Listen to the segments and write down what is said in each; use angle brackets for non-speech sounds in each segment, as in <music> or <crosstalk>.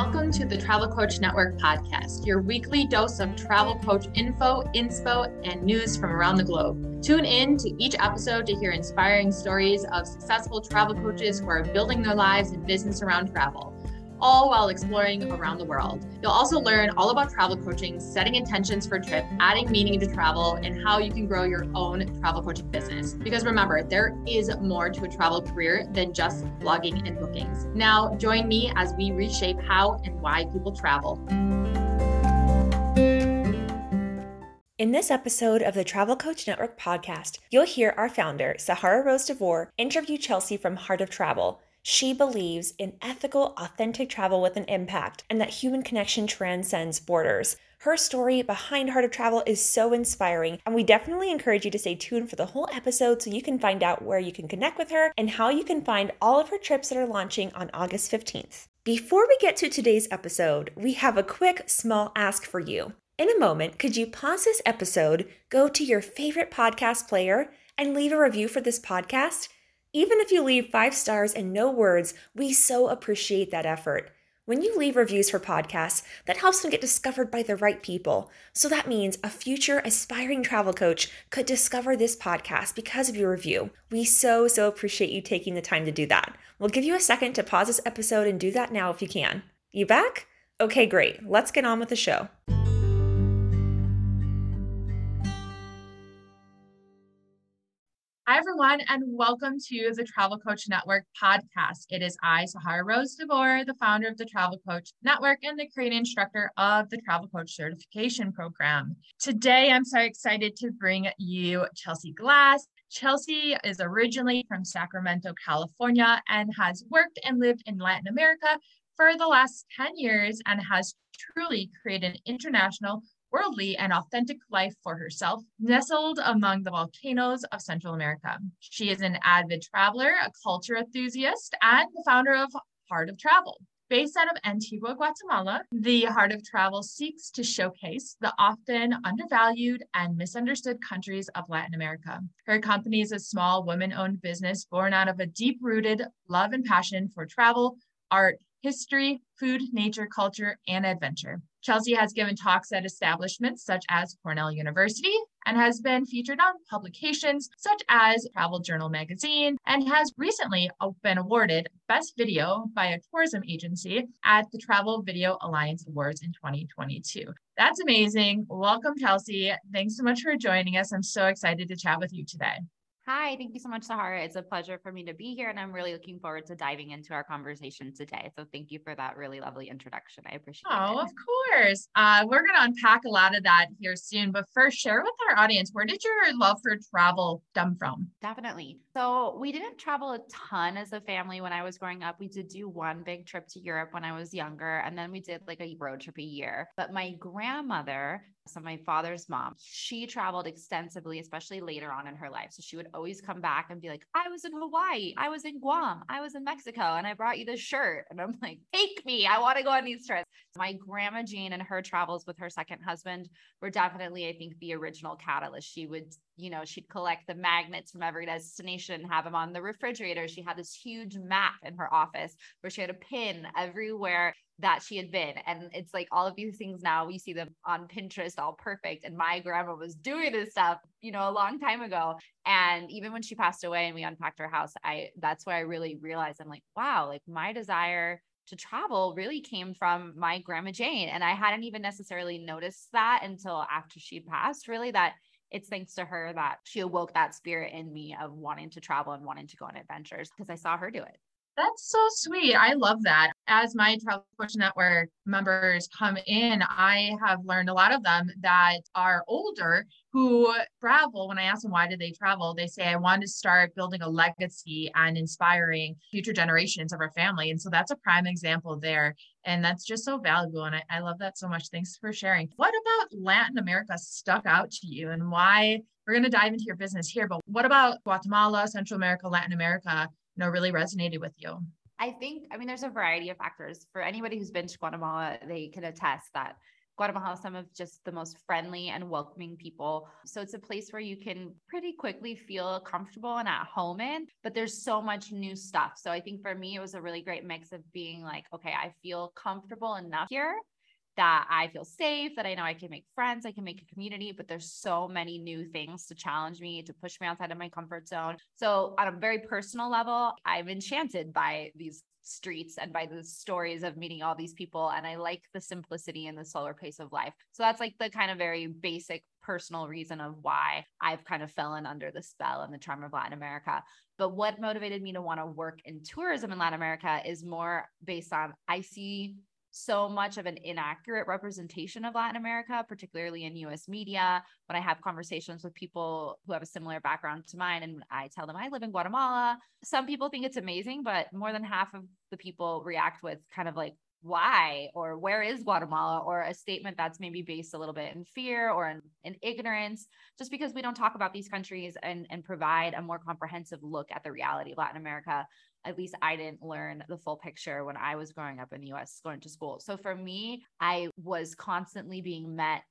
Welcome to the Travel Coach Network podcast, your weekly dose of travel coach info, inspo, and news from around the globe. Tune in to each episode to hear inspiring stories of successful travel coaches who are building their lives and business around travel all while exploring around the world. You'll also learn all about travel coaching, setting intentions for a trip, adding meaning to travel, and how you can grow your own travel coaching business. Because remember, there is more to a travel career than just blogging and bookings. Now, join me as we reshape how and why people travel. In this episode of the Travel Coach Network podcast, you'll hear our founder, Sahara Rose DeVore, interview Chelsea from Heart of Travel she believes in ethical, authentic travel with an impact and that human connection transcends borders. Her story behind Heart of Travel is so inspiring, and we definitely encourage you to stay tuned for the whole episode so you can find out where you can connect with her and how you can find all of her trips that are launching on August 15th. Before we get to today's episode, we have a quick, small ask for you. In a moment, could you pause this episode, go to your favorite podcast player, and leave a review for this podcast? Even if you leave five stars and no words, we so appreciate that effort. When you leave reviews for podcasts, that helps them get discovered by the right people. So that means a future aspiring travel coach could discover this podcast because of your review. We so, so appreciate you taking the time to do that. We'll give you a second to pause this episode and do that now if you can. You back? Okay, great. Let's get on with the show. Hi, everyone, and welcome to the Travel Coach Network podcast. It is I, Sahara Rose DeVore, the founder of the Travel Coach Network and the creative instructor of the Travel Coach Certification Program. Today, I'm so excited to bring you Chelsea Glass. Chelsea is originally from Sacramento, California, and has worked and lived in Latin America for the last 10 years and has truly created an international worldly and authentic life for herself, nestled among the volcanoes of Central America. She is an avid traveler, a culture enthusiast, and the founder of Heart of Travel. Based out of Antigua, Guatemala, the Heart of Travel seeks to showcase the often undervalued and misunderstood countries of Latin America. Her company is a small women owned business born out of a deep rooted love and passion for travel, art, history, food, nature, culture, and adventure. Chelsea has given talks at establishments such as Cornell University and has been featured on publications such as Travel Journal magazine and has recently been awarded Best Video by a tourism agency at the Travel Video Alliance Awards in 2022. That's amazing. Welcome, Chelsea. Thanks so much for joining us. I'm so excited to chat with you today. Hi, thank you so much, Sahara. It's a pleasure for me to be here, and I'm really looking forward to diving into our conversation today. So, thank you for that really lovely introduction. I appreciate oh, it. Oh, of course. Uh, we're going to unpack a lot of that here soon. But first, share with our audience where did your love for travel stem from? Definitely. So, we didn't travel a ton as a family when I was growing up. We did do one big trip to Europe when I was younger, and then we did like a road trip a year. But my grandmother so my father's mom, she traveled extensively, especially later on in her life. So she would always come back and be like, I was in Hawaii, I was in Guam, I was in Mexico, and I brought you this shirt. And I'm like, take me. I want to go on these trips. My grandma Jean and her travels with her second husband were definitely, I think, the original catalyst. She would, you know, she'd collect the magnets from every destination, and have them on the refrigerator. She had this huge map in her office where she had a pin everywhere that she had been. And it's like all of these things now we see them on Pinterest all perfect. And my grandma was doing this stuff, you know, a long time ago. And even when she passed away and we unpacked her house, I that's where I really realized I'm like, wow, like my desire to travel really came from my grandma Jane. And I hadn't even necessarily noticed that until after she passed, really, that it's thanks to her that she awoke that spirit in me of wanting to travel and wanting to go on adventures because I saw her do it. That's so sweet. I love that. As my Travel Coach Network members come in, I have learned a lot of them that are older who travel. When I ask them why did they travel, they say, I want to start building a legacy and inspiring future generations of our family. And so that's a prime example there. And that's just so valuable. And I, I love that so much. Thanks for sharing. What about Latin America stuck out to you and why? We're going to dive into your business here, but what about Guatemala, Central America, Latin America? Know really resonated with you? I think, I mean, there's a variety of factors. For anybody who's been to Guatemala, they can attest that Guatemala has some of just the most friendly and welcoming people. So it's a place where you can pretty quickly feel comfortable and at home in, but there's so much new stuff. So I think for me, it was a really great mix of being like, okay, I feel comfortable enough here that I feel safe, that I know I can make friends, I can make a community, but there's so many new things to challenge me, to push me outside of my comfort zone. So, on a very personal level, I'm enchanted by these streets and by the stories of meeting all these people. And I like the simplicity and the slower pace of life. So that's like the kind of very basic personal reason of why I've kind of fallen under the spell and the charm of Latin America. But what motivated me to want to work in tourism in Latin America is more based on I see so much of an inaccurate representation of Latin America, particularly in US media. When I have conversations with people who have a similar background to mine, and I tell them I live in Guatemala, some people think it's amazing, but more than half of the people react with kind of like, why? or where is Guatemala? or a statement that's maybe based a little bit in fear or in, in, ignorance, just because we don't talk about these countries and, and provide a more comprehensive look at the reality of Latin America at least I didn't learn the full picture when I was growing up in the US going to school. So for me, I was constantly being met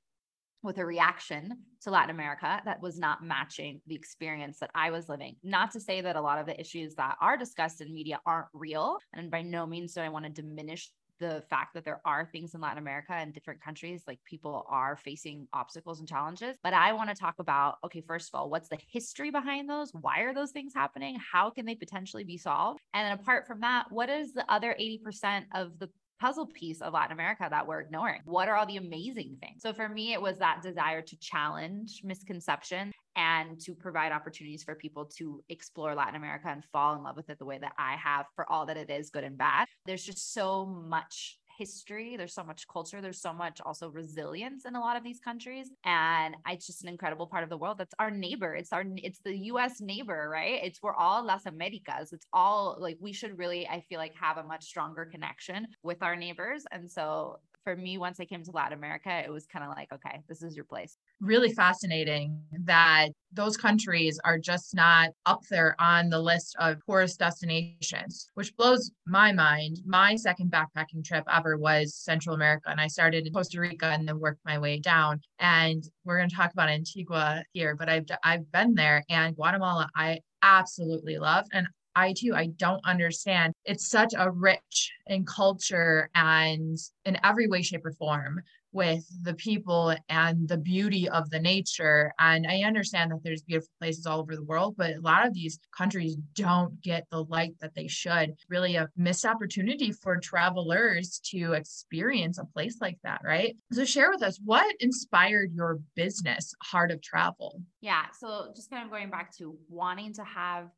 with a reaction to Latin America that was not matching the experience that I was living. Not to say that a lot of the issues that are discussed in media aren't real. And by no means do I want to diminish the fact that there are things in Latin America and different countries, like people are facing obstacles and challenges. But I want to talk about okay, first of all, what's the history behind those? Why are those things happening? How can they potentially be solved? And then apart from that, what is the other 80% of the puzzle piece of Latin America that we're ignoring? What are all the amazing things? So for me, it was that desire to challenge misconception and to provide opportunities for people to explore Latin America and fall in love with it the way that I have for all that it is, good and bad. There's just so much history. There's so much culture. There's so much also resilience in a lot of these countries. And it's just an incredible part of the world. That's our neighbor. It's our it's the us neighbor right? It's we're all las americas. It's all like we should really i feel like have a much stronger connection with our neighbors. And so for me, once I came to Latin America, it was kind of like, okay, this is your place. Really fascinating that those countries are just not up there on the list of tourist destinations, which blows my mind. My second backpacking trip ever was Central America, and I started in Costa Rica and then worked my way down. And we're going to talk about Antigua here, but I've I've been there, and Guatemala I absolutely love, and I too, I don't understand. It's such a rich in culture and in every way, shape, or form with the people and the beauty of the nature. And I understand that there's beautiful places all over the world, but a lot of these countries don't get the light that they should. Really a missed opportunity for travelers to experience a place like that, right? So share with us what inspired your business, Heart of Travel? Yeah. So just kind of going back to wanting to have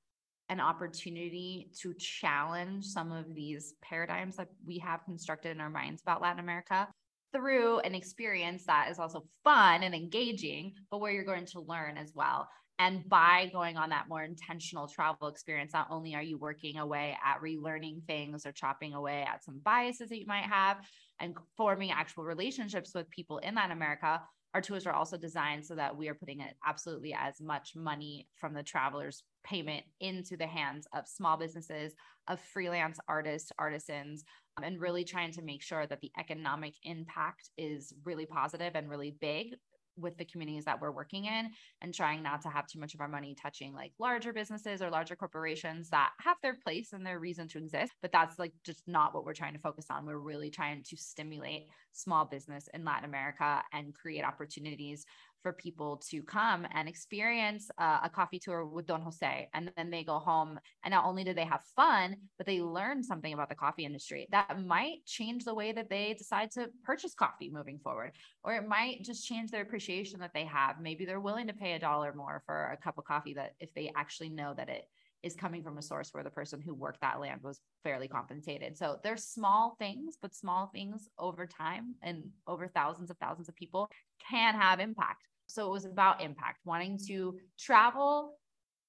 an opportunity to challenge some of these paradigms that we have constructed in our minds about Latin America through an experience that is also fun and engaging, but where you're going to learn as well. And by going on that more intentional travel experience, not only are you working away at relearning things or chopping away at some biases that you might have and forming actual relationships with people in Latin America, our tours are also designed so that we are putting absolutely as much money from the travelers payment into the hands of small businesses of freelance artists artisans um, and really trying to make sure that the economic impact is really positive and really big with the communities that we're working in and trying not to have too much of our money touching like larger businesses or larger corporations that have their place and their reason to exist. But that's like just not what we're trying to focus on. We're really trying to stimulate small business in Latin America and create opportunities for people to come and experience uh, a coffee tour with Don Jose. And then they go home. And not only do they have fun, but they learn something about the coffee industry that might change the way that they decide to purchase coffee moving forward. Or it might just change their appreciation that they have. Maybe they're willing to pay a dollar more for a cup of coffee that if they actually know that it is coming from a source where the person who worked that land was fairly compensated. So there's small things, but small things over time and over thousands of thousands of people can have impact. So it was about impact, wanting to travel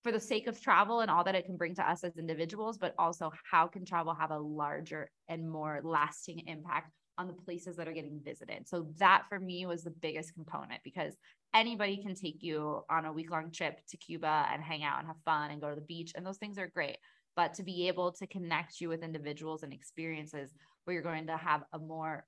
for the sake of travel and all that it can bring to us as individuals, but also how can travel have a larger and more lasting impact on the places that are getting visited. So that for me was the biggest component because anybody can take you on a week long trip to Cuba and hang out and have fun and go to the beach. And those things are great. But to be able to connect you with individuals and experiences where you're going to have a more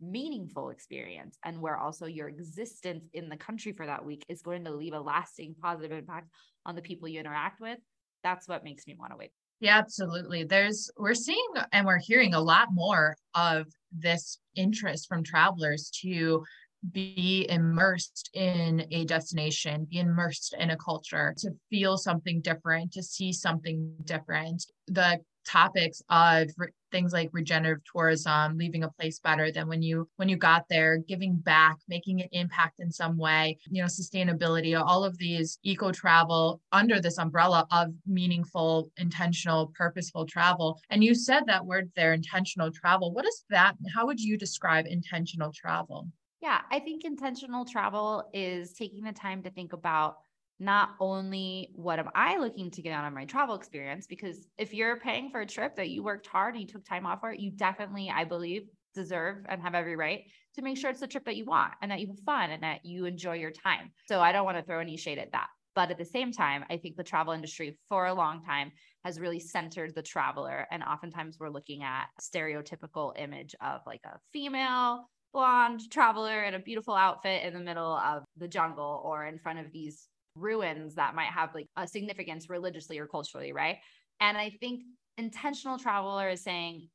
meaningful experience and where also your existence in the country for that week is going to leave a lasting positive impact on the people you interact with that's what makes me want to wait yeah absolutely there's we're seeing and we're hearing a lot more of this interest from travelers to be immersed in a destination, be immersed in a culture, to feel something different, to see something different. The topics of things like regenerative tourism leaving a place better than when you when you got there giving back making an impact in some way you know sustainability all of these eco travel under this umbrella of meaningful intentional purposeful travel. And you said that word there intentional travel. What is that? How would you describe intentional travel? Yeah, I think intentional travel is taking the time to think about not only what am I looking to get out of my travel experience, because if you're paying for a trip that you worked hard and you took time off for it, you definitely, I believe, deserve and have every right to make sure it's the trip that you want and that you have fun and that you enjoy your time. So I don't want to throw any shade at that. But at the same time, I think the travel industry for a long time has really centered the traveler. And oftentimes we're looking at stereotypical image of like a female blonde traveler in a beautiful outfit in the middle of the jungle or in front of these ruins that might have like a significance religiously or culturally, right? And I think intentional traveler is saying,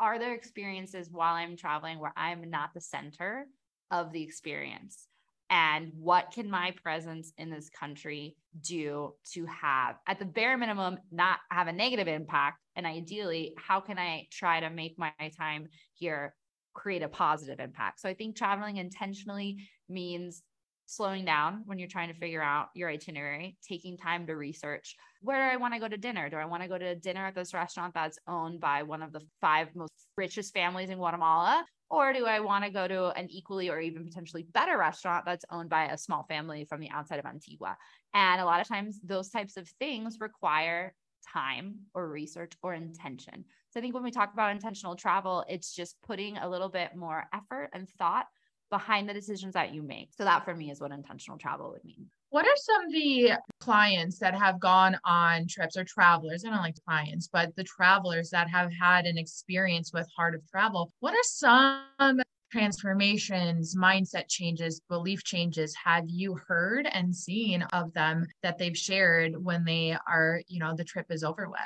are there experiences while I'm traveling where I'm not the center of the experience? And what can my presence in this country do to have, at the bare minimum, not have a negative impact? And ideally, how can I try to make my time here create a positive impact. So I think traveling intentionally means slowing down when you're trying to figure out your itinerary, taking time to research where do I want to go to dinner? Do I want to go to dinner at this restaurant that's owned by one of the five most richest families in Guatemala? Or do I want to go to an equally or even potentially better restaurant that's owned by a small family from the outside of Antigua? And a lot of times, those types of things require time or research or intention. So I think when we talk about intentional travel, it's just putting a little bit more effort and thought behind the decisions that you make. So that for me is what intentional travel would mean. What are some of the clients that have gone on trips or travelers? I don't like clients, but the travelers that have had an experience with Heart of Travel. What are some transformations, mindset changes, belief changes have you heard and seen of them that they've shared when they are, you know, the trip is over with?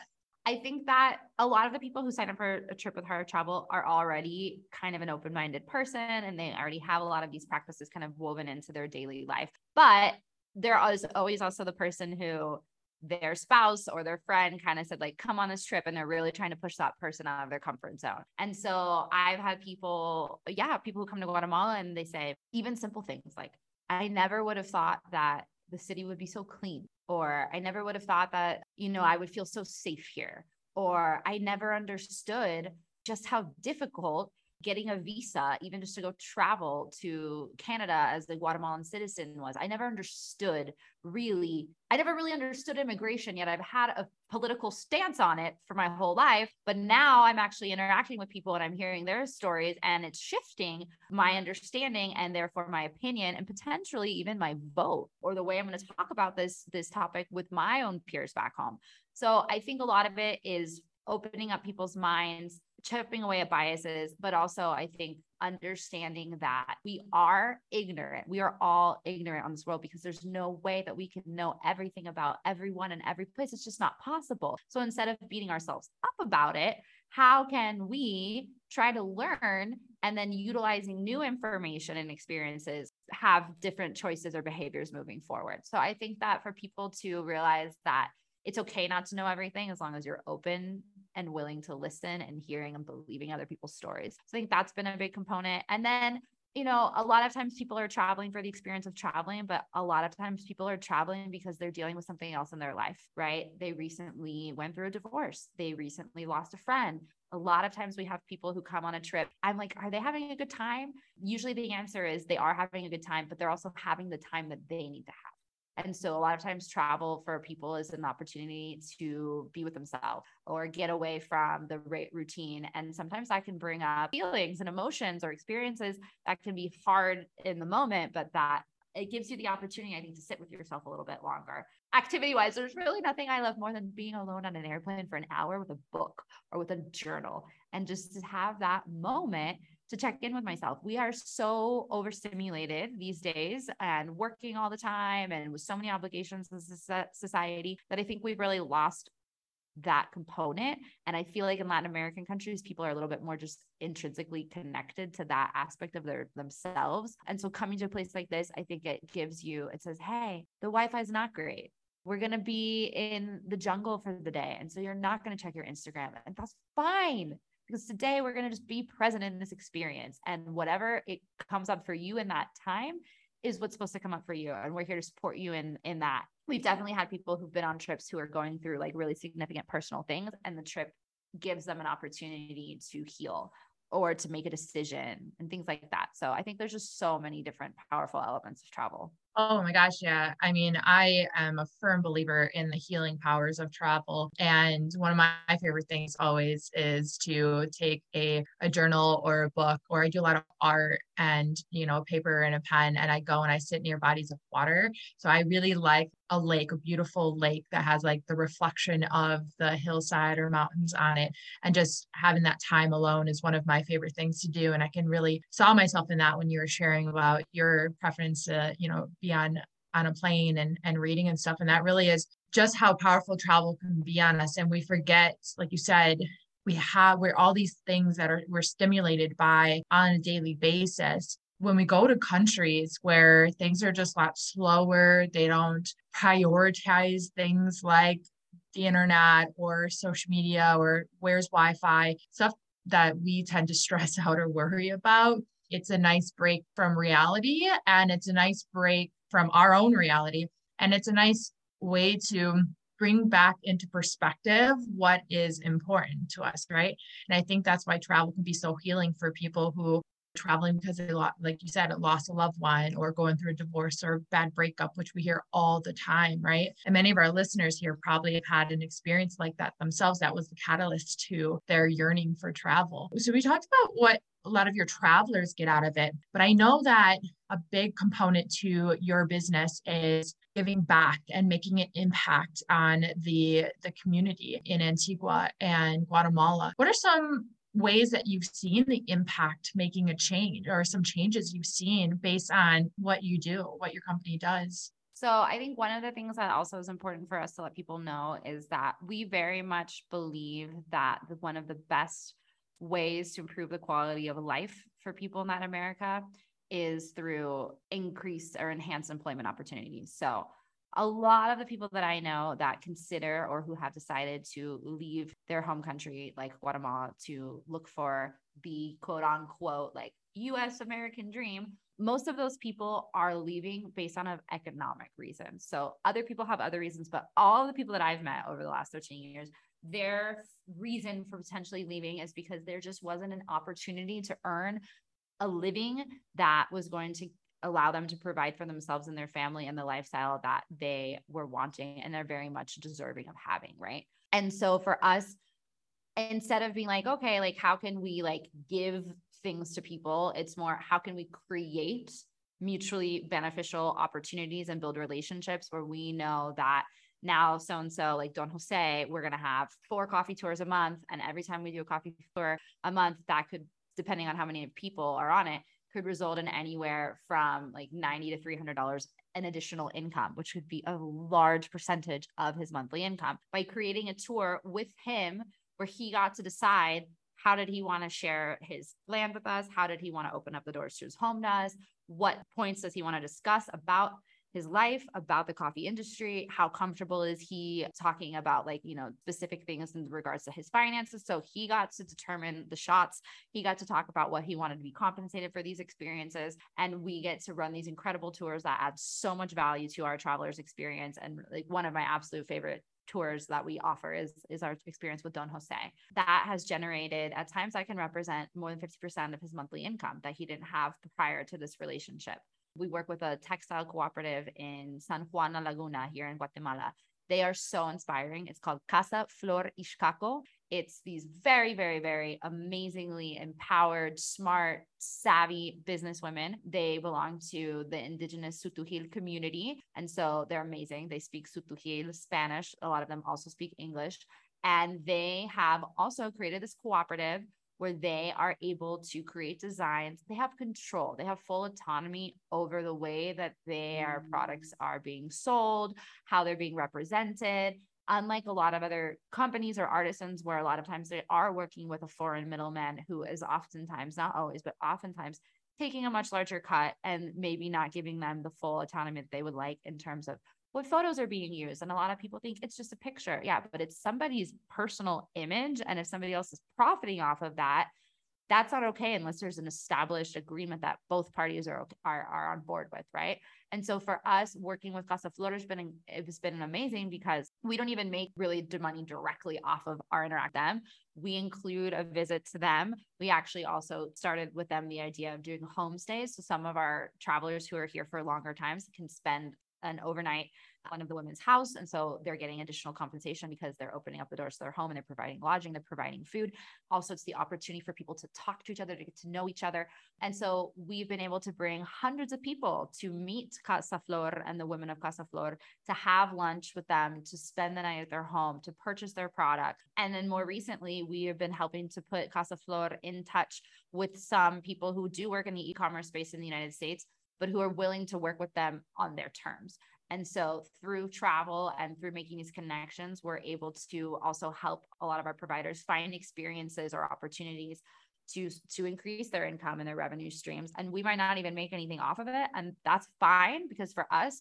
I think that a lot of the people who sign up for a trip with Heart Travel are already kind of an open minded person and they already have a lot of these practices kind of woven into their daily life. But there is always also the person who their spouse or their friend kind of said like come on this trip and they're really trying to push that person out of their comfort zone and so i've had people yeah people who come to guatemala and they say even simple things like i never would have thought that the city would be so clean or i never would have thought that you know i would feel so safe here or i never understood just how difficult getting a visa, even just to go travel to Canada as a Guatemalan citizen was. I never understood really, I never really understood immigration, yet I've had a political stance on it for my whole life. But now I'm actually interacting with people and I'm hearing their stories, and it's shifting my understanding and therefore my opinion and potentially even my vote or the way I'm going to talk about this this topic with my own peers back home. So I think a lot of it is opening up people's minds chipping away at biases, but also I think understanding that we are ignorant. We are all ignorant on this world because there's no way that we can know everything about everyone and every place. It's just not possible. So instead of beating ourselves up about it, how can we try to learn and then utilizing new information and experiences have different choices or behaviors moving forward? So I think that for people to realize that it's okay not to know everything as long as you're open and willing to listen and hearing and believing other people's stories. So I think that's been a big component. And then, you know, a lot of times people are traveling for the experience of traveling, but a lot of times people are traveling because they're dealing with something else in their life, right? They recently went through a divorce, they recently lost a friend. A lot of times we have people who come on a trip. I'm like, are they having a good time? Usually the answer is they are having a good time, but they're also having the time that they need to have. And so a lot of times travel for people is an opportunity to be with themselves or get away from the routine. And sometimes that can bring up feelings and emotions or experiences that can be hard in the moment, but that it gives you the opportunity, I think, to sit with yourself a little bit longer. Activity wise, there's really nothing I love more than being alone on an airplane for an hour with a book or with a journal and just to have that moment to check in with myself. We are so overstimulated these days and working all the time and with so many obligations in society that I think we've really lost that component. And I feel like in Latin American countries, people are a little bit more just intrinsically connected to that aspect of their themselves. And so coming to a place like this, I think it gives you, it says, hey, the Wi-Fi is not great. We're going to be in the jungle for the day. And so you're not going to check your Instagram. And that's fine because today we're going to just be present in this experience. And whatever it comes up for you in that time is what's supposed to come up for you. And we're here to support you in, in that we've definitely had people who've been on trips who are going through like really significant personal things and the trip gives them an opportunity to heal or to make a decision and things like that. So I think there's just so many different powerful elements of travel. Oh my gosh, yeah. I mean, I am a firm believer in the healing powers of travel. And one of my favorite things always is to take a, a journal or a book, or I do a lot of art and, you know, paper and a pen, and I go and I sit near bodies of water. So I really like a lake, a beautiful lake that has like the reflection of the hillside or mountains on it. And just having that time alone is one of my favorite things to do. And I can really saw myself in that when you were sharing about your preference to, you know, be on on a plane and and reading and stuff. And that really is just how powerful travel can be on us. And we forget like you said we have we're all these things that are we're stimulated by on a daily basis. When we go to countries where things are just a lot slower they don't prioritize things like the internet or social media or where's wi-fi stuff that we tend to <laughs> stress out or worry about it's a nice break from reality and it's a nice break from our own reality. And it's a nice way to bring back into perspective what is important to us, right? And I think that's why travel can be so healing for people who are traveling because they lost, like you said, lost a loved one or going through a divorce or a bad breakup, which we hear all the time, right? And many of our listeners here probably have had an experience like that themselves. That was the catalyst to their yearning for travel. So we talked about what a lot of your travelers get out of it, but I know that a big component to your business is giving back and making an impact on the the community in Antigua and Guatemala. What are some ways that you've seen the impact making a change or some changes you've seen based on what you do, what your company does? So I think one of the things that also is important for us to let people know is that we very much believe that one of the best ways to improve the quality of life for people in Latin America is through increased or enhanced employment opportunities. So a lot of the people that I know that consider or who have decided to leave their home country, like Guatemala, to look for the quote unquote like US American dream, most of those people are leaving based on an economic reason. So other people have other reasons, but all the people that I've met over the last 13 years, their reason for potentially leaving is because there just wasn't an opportunity to earn a living that was going to allow them to provide for themselves and their family and the lifestyle that they were wanting and they're very much deserving of having right? And so for us instead of being like okay like how can we like give things to people? It's more how can we create mutually beneficial opportunities and build relationships where we know that now so and so like don jose we're going to have four coffee tours a month and every time we do a coffee tour a month that could depending on how many people are on it could result in anywhere from like 90 to 300 dollars an additional income which would be a large percentage of his monthly income. By creating a tour with him where he got to decide how did he want to share his land with us how did he want to open up the doors to his home to us what points does he want to discuss about his life, about the coffee industry, how comfortable is he talking about like, you know, specific things in regards to his finances. So he got to determine the shots. He got to talk about what he wanted to be compensated for these experiences. And we get to run these incredible tours that add so much value to our travelers' experience. And like one of my absolute favorite tours that we offer is is our experience with Don Jose. That has generated at times I can represent more than 50% of his monthly income that he didn't have prior to this relationship. We work with a textile cooperative in San Juan La Laguna here in Guatemala. They are so inspiring. It's called Casa Flor Ixcaco. It's these very, very, very amazingly empowered, smart, savvy business women. They belong to the indigenous Tz'utujil community. And so they're amazing. They speak Tz'utujil, Spanish. A lot of them also speak English. And they have also created this cooperative where they are able to create designs. They have control, they have full autonomy over the way that their products mm. are being sold, how they're being represented. Unlike a lot of other companies or artisans, where a lot of times they are working with a foreign middleman who is oftentimes, not always, but oftentimes taking a much larger cut and maybe not giving them the full autonomy that they would like in terms of what photos are being used. And a lot of people think it's just a picture. Yeah, but it's somebody's personal image. And if somebody else is profiting off of that, that's not okay unless there's an established agreement that both parties are, are, are on board with, right? And so for us, working with Casa Flor has been it's been amazing because we don't even make really money directly off of our interact them. We include a visit to them. We actually also started with them the idea of doing homestays. So some of our travelers who are here for longer times can spend an overnight one of the women's house. And so they're getting additional compensation because they're opening up the doors to their home and they're providing lodging, they're providing food. Also, it's the opportunity for people to talk to each other, to get to know each other. And so we've been able to bring hundreds of people to meet Casa Flor and the women of Casa Flor, to have lunch with them, to spend the night at their home, to purchase their product. And then more recently, we have been helping to put Casa Flor in touch with some people who do work in the e-commerce space in the United States but who are willing to work with them on their terms. And so through travel and through making these connections, we're able to also help a lot of our providers find experiences or opportunities to to increase their income and their revenue streams. And we might not even make anything off of it. And that's fine because for us,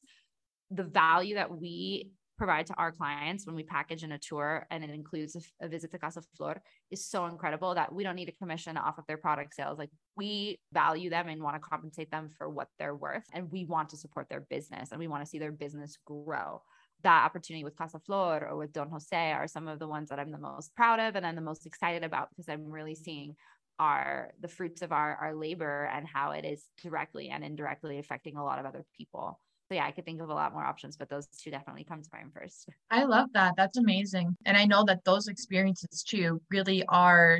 the value that we provide to our clients when we package in a tour and it includes a, a, visit to Casa Flor is so incredible that we don't need a commission off of their product sales. Like we value them and want to compensate them for what they're worth. And we want to support their business and we want to see their business grow. That opportunity with Casa Flor or with Don Jose are some of the ones that I'm the most proud of and I'm the most excited about because I'm really seeing our the fruits of our our labor and how it is directly and indirectly affecting a lot of other people so yeah, I could think of a lot more options, but those two definitely come to mind first. <laughs> I love that. That's amazing. And I know that those experiences too really are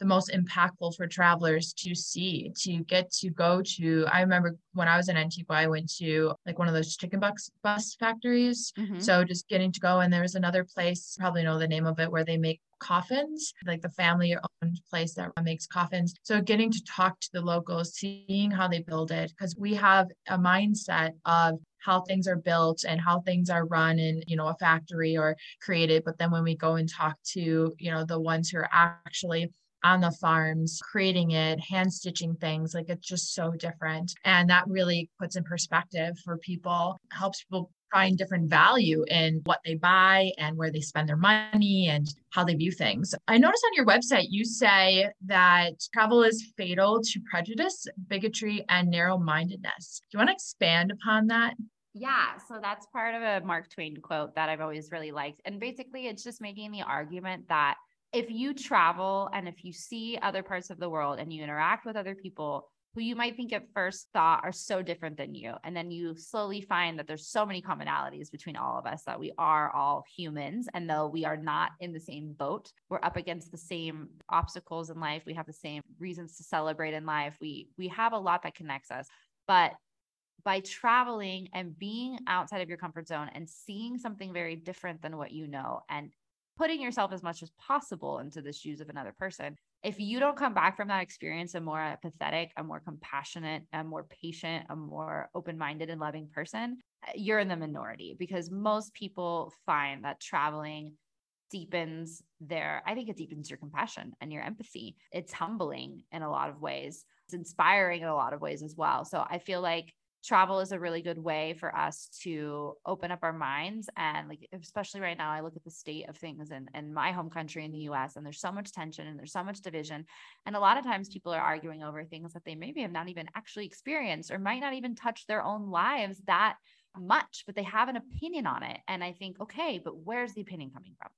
the most impactful for travelers to see, to get to go to. I remember when I was in Antigua, I went to like one of those chicken bus bus factories. Mm-hmm. So just getting to go, and there was another place, probably know the name of it, where they make coffins, like the family owned place that makes coffins. So getting to talk to the locals, seeing how they build it, because we have a mindset of how things are built and how things are run in you know a factory or created but then when we go and talk to you know the ones who are actually on the farms creating it hand stitching things like it's just so different. And that really puts in perspective for people helps people find different value in what they buy and where they spend their money and how they view things. I noticed on your website you say that travel is fatal to prejudice, bigotry, and narrow mindedness. Do you want to expand upon that? Yeah, so that's part of a Mark Twain quote that I've always really liked. And basically, it's just making the argument that if you travel and if you see other parts of the world and you interact with other people, who you might think at first thought are so different than you. And then you slowly find that there's so many commonalities between all of us that we are all humans. And though we are not in the same boat, we're up against the same obstacles in life. We have the same reasons to celebrate in life. We we have a lot that connects us. But by traveling and being outside of your comfort zone and seeing something very different than what you know and putting yourself as much as possible into the shoes of another person. If you don't come back from that experience a more empathetic, a more compassionate, a more patient, a more open minded and loving person, eh, you're in the minority because most people find that traveling deepens their, I think it deepens your compassion and your empathy. It's humbling in a lot of ways, it's inspiring in a lot of ways as well. So I feel like travel is a really good way for us to open up our minds and like especially right now i look at the state of things in, in my home country in the us and there's so much tension and there's so much division and a lot of times people are arguing over things that they maybe have not even actually experienced or might not even touch their own lives that much but they have an opinion on it and i think okay but where's the opinion coming from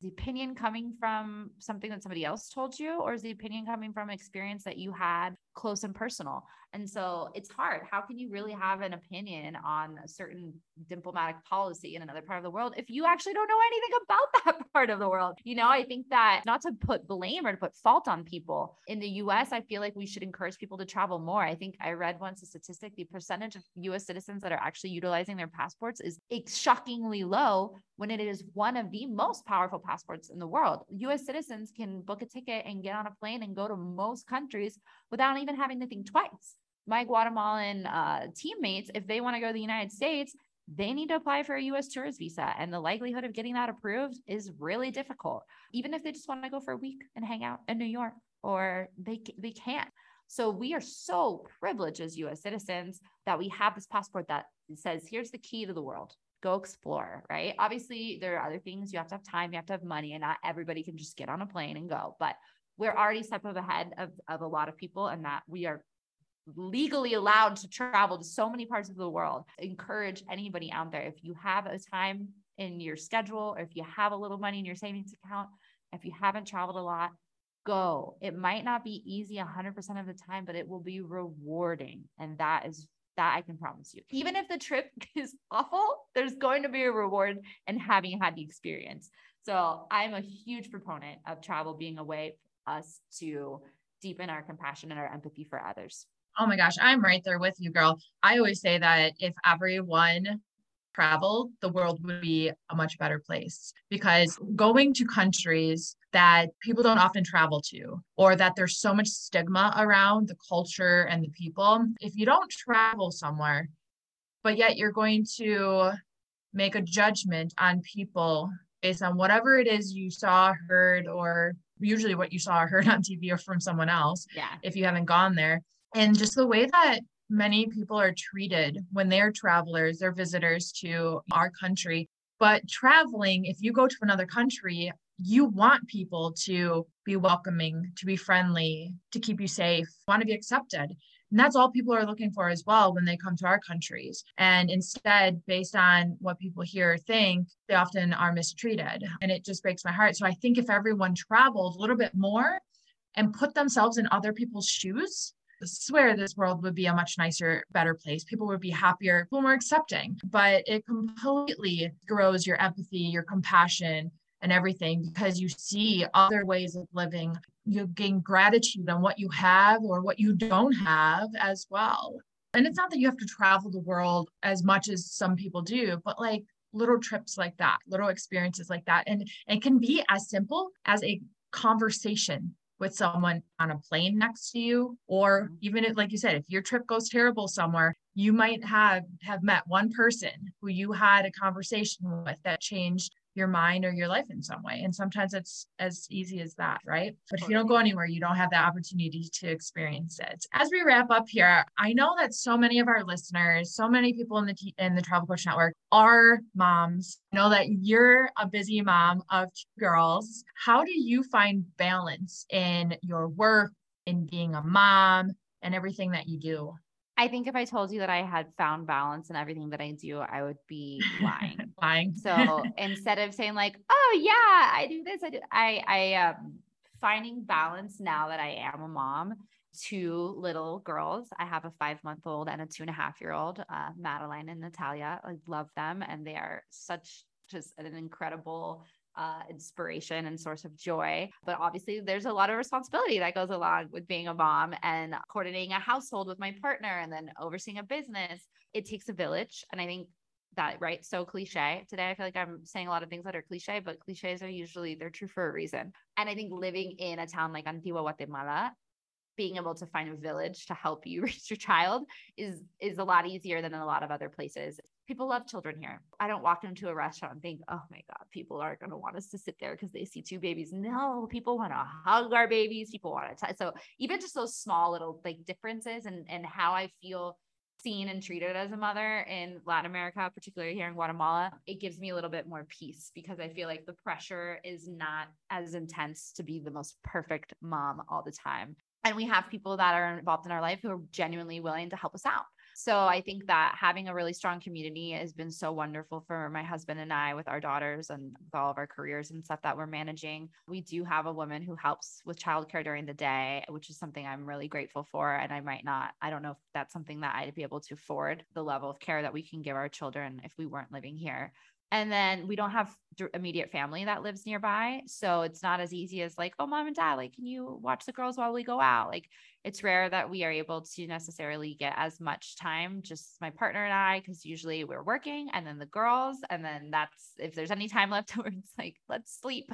the opinion coming from something that somebody else told you or is the opinion coming from experience that you had close and personal. And so it's hard. How can you really have an opinion on a certain diplomatic policy in another part of the world if you actually don't know anything about <laughs> that part of the world? You know, I think that not to put blame or to put fault on people in the US, I feel like we should encourage people to travel more. I think I read once a statistic the percentage of US citizens that are actually utilizing their passports is shockingly low when it is one of the most powerful passports in the world. US citizens can book a ticket and get on a plane and go to most countries without even having to think twice my Guatemalan uh, teammates, if they want to go to the United States, they need to apply for a US tourist visa. And the likelihood of getting that approved is really difficult, even if they just want to go for a week and hang out in New York or they, they can't. So we are so privileged as US citizens that we have this passport that says, here's the key to the world. Go explore, right? Obviously, there are other things. You have to have time, you have to have money, and not everybody can just get on a plane and go. But we're already step ahead of, of a lot of people, and that we are legally allowed to travel to so many parts of the world. Encourage anybody out there if you have a time in your schedule or if you have a little money in your savings account, if you haven't traveled a lot, go. It might not be easy 100% of the time, but it will be rewarding. And that is that I can promise you. Even if the trip <laughs> is awful, there's going to be a reward in having had the experience. So I'm a huge proponent of travel being a way for us to deepen our compassion and our empathy for others. Oh my gosh, I'm right there with you, girl. I always say that if everyone traveled, the world would be a much better place because going to countries that people don't often travel to, or that there's so much stigma around the culture and the people, if you don't travel somewhere, but yet you're going to make a judgment on people based on whatever it is you saw, heard, or usually what you saw or heard <laughs> on TV or from someone else. Yeah. If you haven't gone there, and just the way that many people are treated when they're travelers, they're visitors to our country. But traveling, if you go to another country, you want people to be welcoming, to be friendly, to keep you safe, want to be accepted. And that's all people are looking for as well when they come to our countries. And instead, based on what people here think, they often are mistreated. And it just breaks my heart. So I think if everyone traveled a little bit more and put themselves in other people's shoes, swear this world would be a much nicer, better place. People would be happier, people more accepting. But it completely grows your empathy, your compassion, and everything because you see other ways of living. You gain gratitude on what you have or what you don't have as well. And it's not that you have to travel the world as much as some people do, but like little trips like that, little experiences like that. And it can be as simple as a conversation with someone on a plane next to you or mm-hmm. even if like you said if your trip goes terrible somewhere you might have have met one person who you had a conversation with that changed your mind or your life in some way. And sometimes it's as easy as that, right? But if you don't go anywhere, you don't have the opportunity to experience it. As we wrap up here, I know that so many of our listeners, so many people in the in the Travel Coach Network are moms. I know that you're a busy mom of two girls. How do you find balance in your work, in being a mom, and everything that you do? I think if I told you that I had found balance in everything that I do, I would be lying. <laughs> lying. So <laughs> instead of saying like, "Oh yeah, I do this," I do. I I um finding balance now that I am a mom. Two little girls. I have a five month old and a two and a half year old, uh, Madeline and Natalia. I love them, and they are such just an incredible uh, inspiration and source of joy. But obviously, there's a lot of responsibility that goes along with being a mom and coordinating a household with my partner and then overseeing a business. It takes a village. And I think that, right? So cliche. Today, I feel like I'm saying a lot of things that are cliche, but cliches are usually they're true for a reason. And I think living in a town like Antigua, Guatemala, being able to find a village to help you <laughs> raise your child is is a lot easier than in a lot of other places people love children here. I don't walk into a restaurant and think, oh my God, people are going to want us to sit there because they see two babies. No, people want to hug our babies. People want to. So even just those small little like differences and, and how I feel seen and treated as a mother in Latin America, particularly here in Guatemala, it gives me a little bit more peace because I feel like the pressure is not as intense to be the most perfect mom all the time. And we have people that are involved in our life who are genuinely willing to help us out. So I think that having a really strong community has been so wonderful for my husband and I with our daughters and with all of our careers and stuff that we're managing. We do have a woman who helps with childcare during the day, which is something I'm really grateful for. And I might not, I don't know if that's something that I'd be able to afford the level of care that we can give our children if we weren't living here. And then we don't have immediate family that lives nearby. So it's not as easy as like, oh, mom and dad, like, can you watch the girls while we go out? Like, it's rare that we are able to necessarily get as much time, just my partner and I, because usually we're working and then the girls. And then that's if there's any time <laughs> left over, it's like, let's sleep.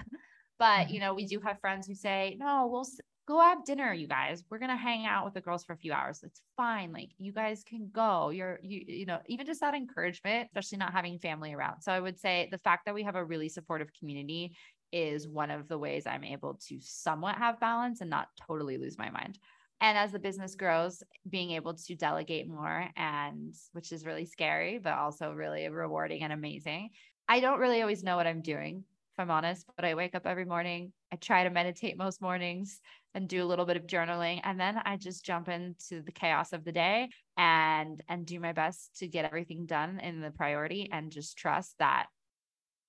But, you mm-hmm. know, we do have friends who say, no, we'll go have dinner, you guys. We're gonna hang out with the girls for a few hours. It's fine. Like you guys can go. You're you you know even just that encouragement, especially not having family around. So I would say the fact that we have a really supportive community is one of the ways I'm able to somewhat have balance and not totally lose my mind. And as the business grows, being able to delegate more and which is really scary, but also really rewarding and amazing. I don't really always know what I'm doing if I'm honest, but I wake up every morning. I try to meditate most mornings and do a little bit of journaling and then I just jump into the chaos of the day and and do my best to get everything done in the priority and just trust that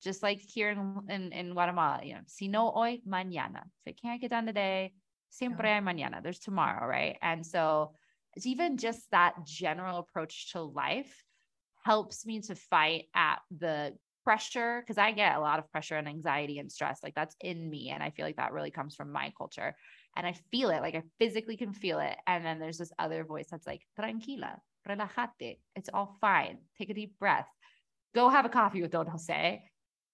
just like here in, in, in Guatemala, you know, si no hoy, mañana. If it can't get done today, siempre hay mañana. There's tomorrow, right? And so it's even just that general approach to life helps me to fight at the pressure because I get a lot of pressure and anxiety and stress. Like that's in me. And I feel like that really comes from my culture. And I feel it, like I physically can feel it. And then there's this other voice that's like, tranquila, relajate. It's all fine. Take a deep breath. Go have a coffee with Don Jose.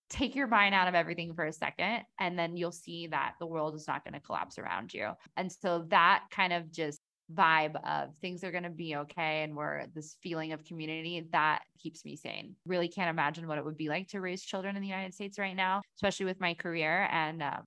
Take your mind out of everything for a second. And then you'll see that the world is not going to collapse around you. And so that kind of just vibe of things are going to be okay and we're this feeling of community that keeps me sane really can't imagine what it would be like to raise children in the united states right now especially with my career and uh,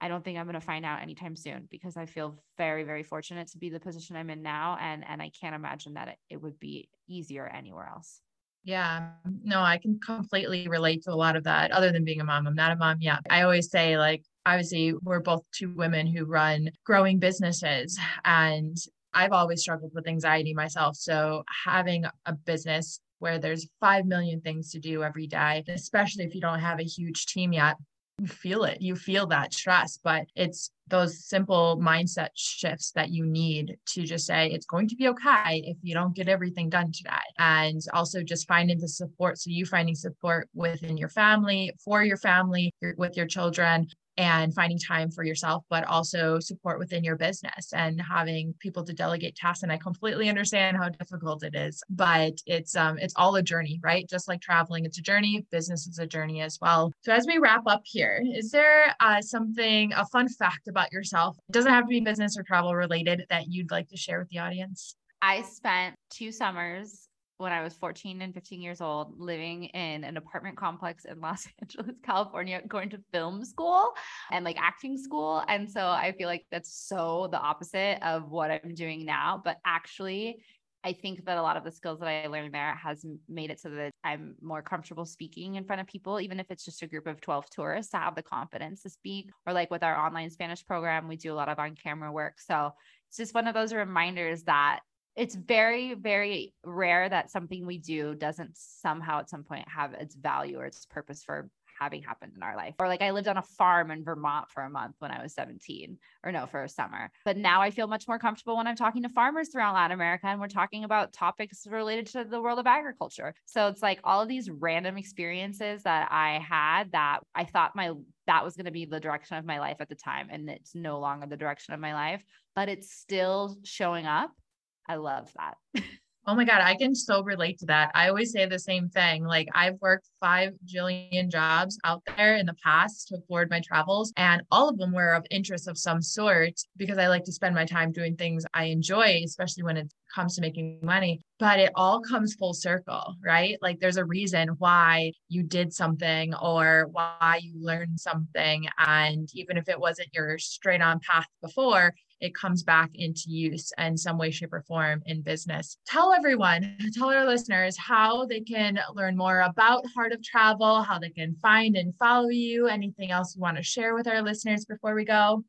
i don't think i'm going to find out anytime soon because i feel very very fortunate to be the position i'm in now and and i can't imagine that it, it would be easier anywhere else yeah, no, I can completely relate to a lot of that. Other than being a mom, I'm not a mom yet. I always say, like, obviously, we're both two women who run growing businesses. And I've always struggled with anxiety myself. So having a business where there's 5 million things to do every day, especially if you don't have a huge team yet, you feel it. You feel that stress, but it's those simple mindset shifts that you need to just say it's going to be okay if you don't get everything done today. And also just finding the support. So you finding support within your family, for your family, with your children, and finding time for yourself, but also support within your business and having people to delegate tasks. And I completely understand how difficult it is, but it's um it's all a journey, right? Just like traveling, it's a journey. Business is a journey as well. So as we wrap up here, is there uh, something a fun fact about yourself? It doesn't have to be business or travel related that you'd like to share with the audience. I spent two summers when I was 14 and 15 years old, living in an apartment complex in <laughs> Los Angeles, California, going to film school and like acting school. And so I feel like that's so the opposite of what I'm doing now. But actually, I think that a lot of the skills that I learned there has made it so that I'm more comfortable speaking in front of people, even if it's just a group of 12 tourists to have the confidence to speak. Or like with our online Spanish program, we do a lot of on camera work. So it's just one of those reminders that it's very very rare that something we do doesn't somehow at some point have its value or its purpose for having happened in our life. Or like i lived on a farm in vermont for a month when i was 17 or no for a summer. But now i feel much more comfortable when i'm talking to farmers throughout latin america and we're talking about topics related to the world of agriculture. So it's like all of these random experiences that i had that i thought my that was going to be the direction of my life at the time and it's no longer the direction of my life but it's still showing up I love that. <laughs> Oh my God, I can so relate to that. I always say the same thing. Like, I've worked five jillion jobs out there in the past to afford my travels, and all of them were of interest of some sort because I like to spend my time doing things I enjoy, especially when it comes to making money. But it all comes full circle, right? Like, there's a reason why you did something or why you learned something. And even if it wasn't your straight on path before, it comes back into use in some way, shape, or form in business. Tell everyone, tell our listeners how they can learn more about Heart of Travel, how they can find and follow you, anything else you want to share with our listeners before we go.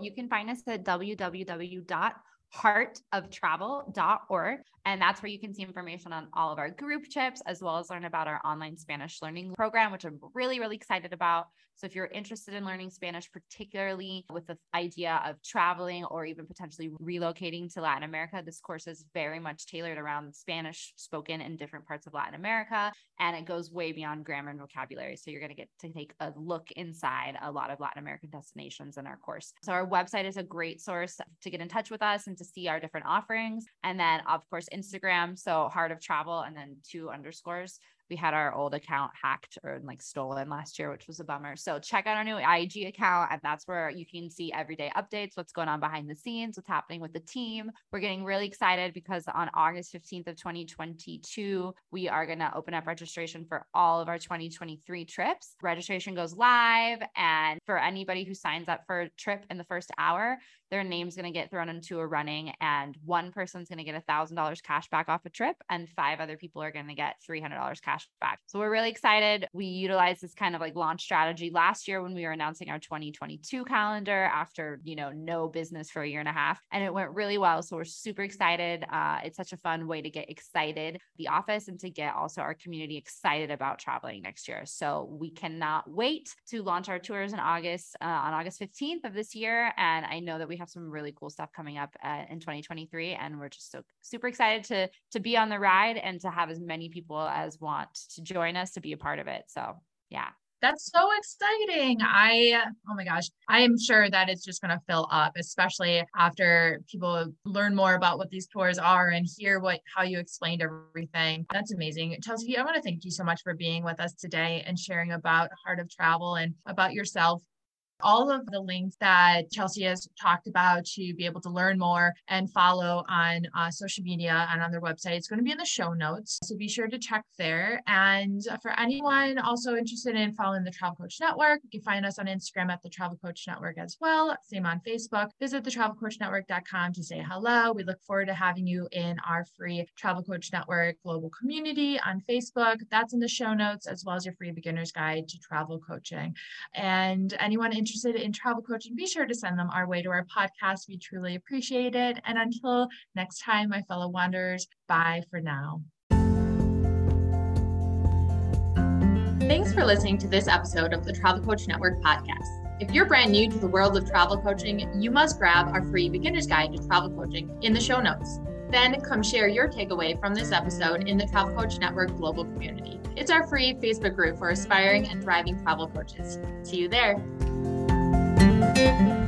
You can find us at www heartoftravel.org. And that's where you can see information on all of our group trips, as well as learn about our online Spanish learning program, which I'm really, really excited about. So if you're interested in learning Spanish, particularly with the idea of traveling or even potentially relocating to Latin America, this course is very much tailored around Spanish spoken in different parts of Latin America. And it goes way beyond grammar and vocabulary. So you're going to get to take a look inside a lot of Latin American destinations in our course. So our website is a great source to get in touch with us and to see our different offerings. And then, of course, Instagram. So Heart of Travel and then two underscores we had our old account hacked or like stolen last year, which was a bummer. So check out our new IG account, and that's where you can see everyday updates, what's going on behind the scenes, what's happening with the team. We're getting really excited because on August 15th of 2022, we are going to open up registration for all of our 2023 trips. Registration goes live, and for anybody who signs up for a trip in the first hour, their name's going to get thrown into a running and one person's going to get a thousand dollars cash back off a trip and five other people are going to get $300 cash back. So we're really excited. We utilized this kind of like launch strategy last year when we were announcing our 2022 calendar after, you know, no business for a year and a half and it went really well. So we're super excited. Uh, it's such a fun way to get excited the office and to get also our community excited about traveling next year. So we cannot wait to launch our tours in August, uh, on August 15th of this year. And I know that we have some really cool stuff coming up uh, in 2023 and we're just so super excited to to be on the ride and to have as many people as want to join us to be a part of it so yeah that's so exciting. I, oh my gosh, I am sure that it's just going to fill up, especially after people learn more about what these tours are and hear what, how you explained everything. That's amazing. Chelsea, I want to thank you so much for being with us today and sharing about Heart of Travel and about yourself all of the links that Chelsea has talked about to be able to learn more and follow on uh, social media and on their website. It's going to be in the show notes. So be sure to check there. And for anyone also interested in following the Travel Coach Network, you can find us on Instagram at the Travel Coach Network as well. Same on Facebook. Visit the thetravelcoachnetwork.com to say hello. We look forward to having you in our free Travel Coach Network global community on Facebook. That's in the show notes, as well as your free beginner's guide to travel coaching. And anyone interested interested in travel coaching, be sure to send them our way to our podcast. We truly appreciate it. And until next time, my fellow wanderers, bye for now. Thanks for listening to this episode of the Travel Coach Network podcast. If you're brand new to the world of travel coaching, you must grab our free beginner's guide to travel coaching in the show notes. Then come share your takeaway from this episode in the Travel Coach Network global community. It's our free Facebook group for aspiring and thriving travel coaches. See you there. Thank you.